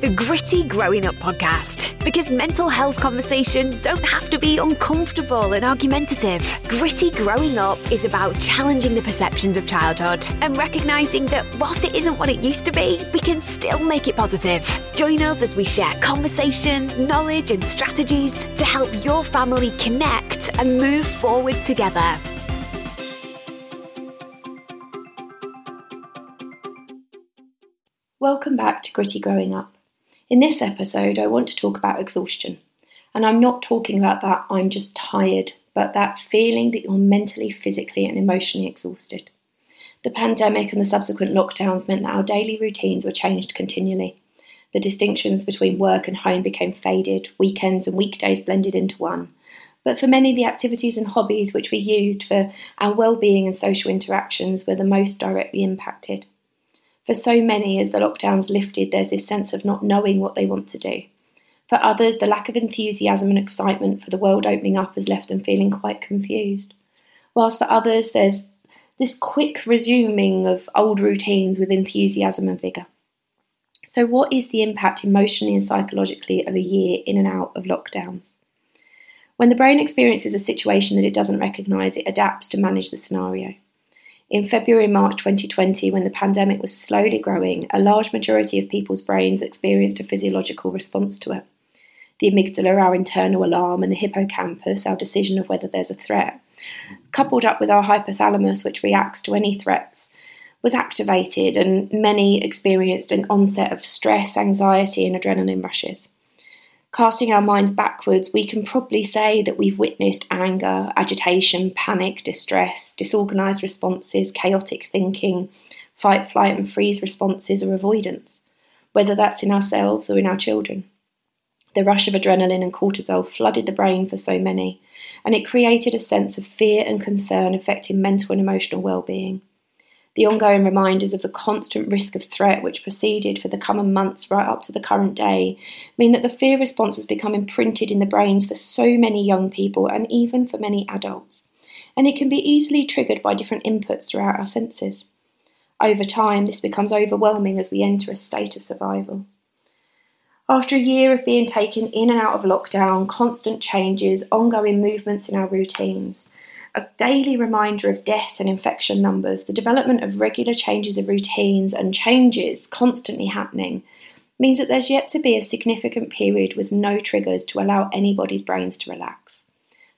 the Gritty Growing Up podcast. Because mental health conversations don't have to be uncomfortable and argumentative. Gritty Growing Up is about challenging the perceptions of childhood and recognizing that whilst it isn't what it used to be, we can still make it positive. Join us as we share conversations, knowledge, and strategies to help your family connect and move forward together. Welcome back to Gritty Growing Up. In this episode, I want to talk about exhaustion. And I'm not talking about that I'm just tired, but that feeling that you're mentally, physically, and emotionally exhausted. The pandemic and the subsequent lockdowns meant that our daily routines were changed continually. The distinctions between work and home became faded, weekends and weekdays blended into one. But for many, the activities and hobbies which we used for our well-being and social interactions were the most directly impacted. For so many, as the lockdowns lifted, there's this sense of not knowing what they want to do. For others, the lack of enthusiasm and excitement for the world opening up has left them feeling quite confused. Whilst for others, there's this quick resuming of old routines with enthusiasm and vigour. So, what is the impact emotionally and psychologically of a year in and out of lockdowns? When the brain experiences a situation that it doesn't recognise, it adapts to manage the scenario. In February March 2020, when the pandemic was slowly growing, a large majority of people's brains experienced a physiological response to it. The amygdala, our internal alarm, and the hippocampus, our decision of whether there's a threat, coupled up with our hypothalamus, which reacts to any threats, was activated, and many experienced an onset of stress, anxiety, and adrenaline rushes casting our minds backwards, we can probably say that we've witnessed anger, agitation, panic, distress, disorganised responses, chaotic thinking, fight, flight, and freeze responses, or avoidance, whether that's in ourselves or in our children. The rush of adrenaline and cortisol flooded the brain for so many, and it created a sense of fear and concern affecting mental and emotional well-being the ongoing reminders of the constant risk of threat which proceeded for the coming months right up to the current day mean that the fear response has become imprinted in the brains for so many young people and even for many adults. And it can be easily triggered by different inputs throughout our senses. Over time, this becomes overwhelming as we enter a state of survival. After a year of being taken in and out of lockdown, constant changes, ongoing movements in our routines, a daily reminder of death and infection numbers, the development of regular changes of routines and changes constantly happening means that there's yet to be a significant period with no triggers to allow anybody's brains to relax.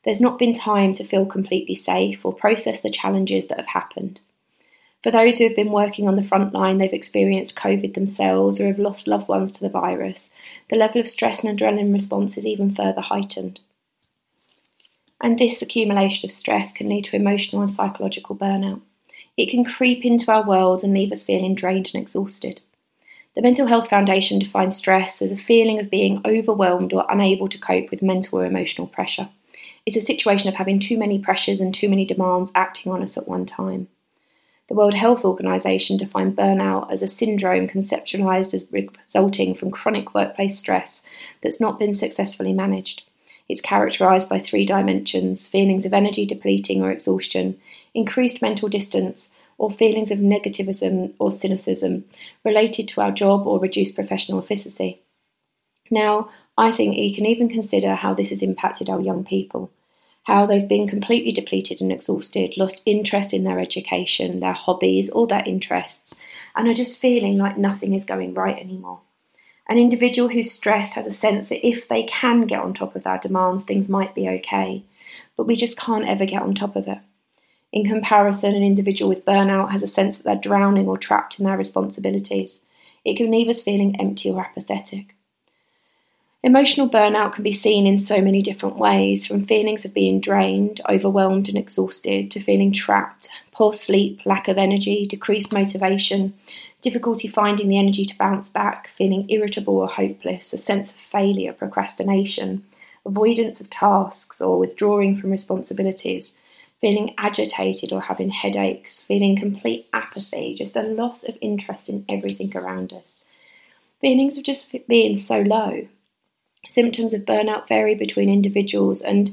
There's not been time to feel completely safe or process the challenges that have happened. For those who have been working on the front line, they've experienced COVID themselves or have lost loved ones to the virus. The level of stress and adrenaline response is even further heightened and this accumulation of stress can lead to emotional and psychological burnout. It can creep into our world and leave us feeling drained and exhausted. The Mental Health Foundation defines stress as a feeling of being overwhelmed or unable to cope with mental or emotional pressure. It's a situation of having too many pressures and too many demands acting on us at one time. The World Health Organization defined burnout as a syndrome conceptualized as resulting from chronic workplace stress that's not been successfully managed. It's characterized by three dimensions feelings of energy depleting or exhaustion, increased mental distance, or feelings of negativism or cynicism related to our job or reduced professional efficiency. Now, I think you can even consider how this has impacted our young people, how they've been completely depleted and exhausted, lost interest in their education, their hobbies, or their interests, and are just feeling like nothing is going right anymore. An individual who's stressed has a sense that if they can get on top of their demands, things might be okay, but we just can't ever get on top of it. In comparison, an individual with burnout has a sense that they're drowning or trapped in their responsibilities. It can leave us feeling empty or apathetic. Emotional burnout can be seen in so many different ways, from feelings of being drained, overwhelmed, and exhausted, to feeling trapped, poor sleep, lack of energy, decreased motivation, difficulty finding the energy to bounce back, feeling irritable or hopeless, a sense of failure, procrastination, avoidance of tasks or withdrawing from responsibilities, feeling agitated or having headaches, feeling complete apathy, just a loss of interest in everything around us. Feelings of just being so low. Symptoms of burnout vary between individuals and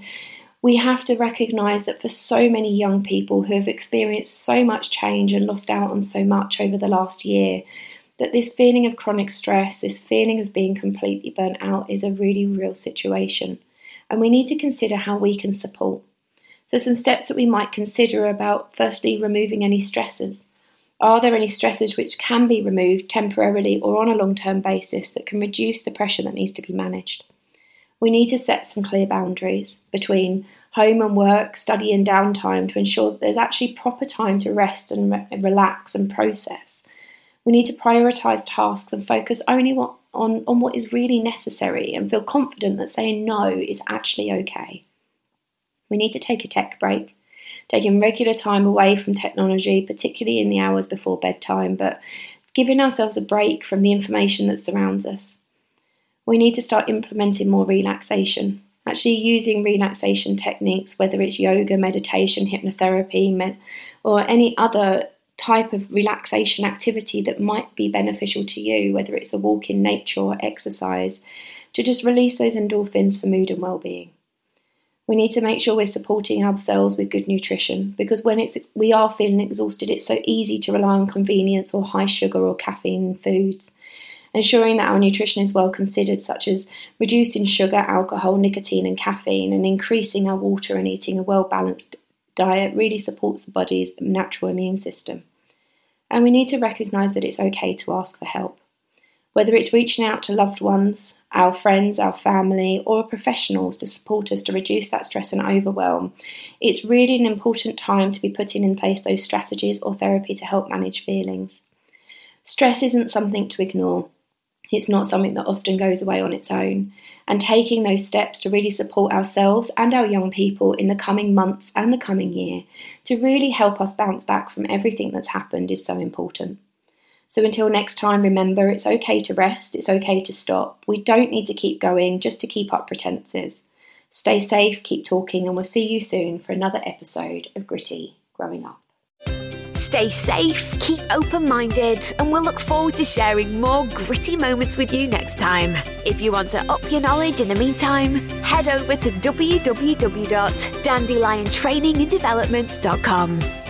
we have to recognise that for so many young people who have experienced so much change and lost out on so much over the last year, that this feeling of chronic stress, this feeling of being completely burnt out, is a really real situation. And we need to consider how we can support. So, some steps that we might consider about firstly, removing any stressors. Are there any stressors which can be removed temporarily or on a long term basis that can reduce the pressure that needs to be managed? We need to set some clear boundaries between home and work, study and downtime to ensure that there's actually proper time to rest and re- relax and process. We need to prioritise tasks and focus only what, on, on what is really necessary and feel confident that saying no is actually okay. We need to take a tech break, taking regular time away from technology, particularly in the hours before bedtime, but giving ourselves a break from the information that surrounds us. We need to start implementing more relaxation, actually using relaxation techniques, whether it's yoga, meditation, hypnotherapy, med- or any other type of relaxation activity that might be beneficial to you, whether it's a walk in nature or exercise, to just release those endorphins for mood and well-being. We need to make sure we're supporting ourselves with good nutrition because when it's we are feeling exhausted, it's so easy to rely on convenience or high sugar or caffeine foods. Ensuring that our nutrition is well considered, such as reducing sugar, alcohol, nicotine, and caffeine, and increasing our water and eating a well balanced diet, really supports the body's natural immune system. And we need to recognise that it's okay to ask for help. Whether it's reaching out to loved ones, our friends, our family, or professionals to support us to reduce that stress and overwhelm, it's really an important time to be putting in place those strategies or therapy to help manage feelings. Stress isn't something to ignore. It's not something that often goes away on its own. And taking those steps to really support ourselves and our young people in the coming months and the coming year to really help us bounce back from everything that's happened is so important. So until next time, remember it's okay to rest, it's okay to stop. We don't need to keep going just to keep up pretenses. Stay safe, keep talking, and we'll see you soon for another episode of Gritty Growing Up. Stay safe, keep open minded, and we'll look forward to sharing more gritty moments with you next time. If you want to up your knowledge in the meantime, head over to www.dandeliontraininganddevelopment.com.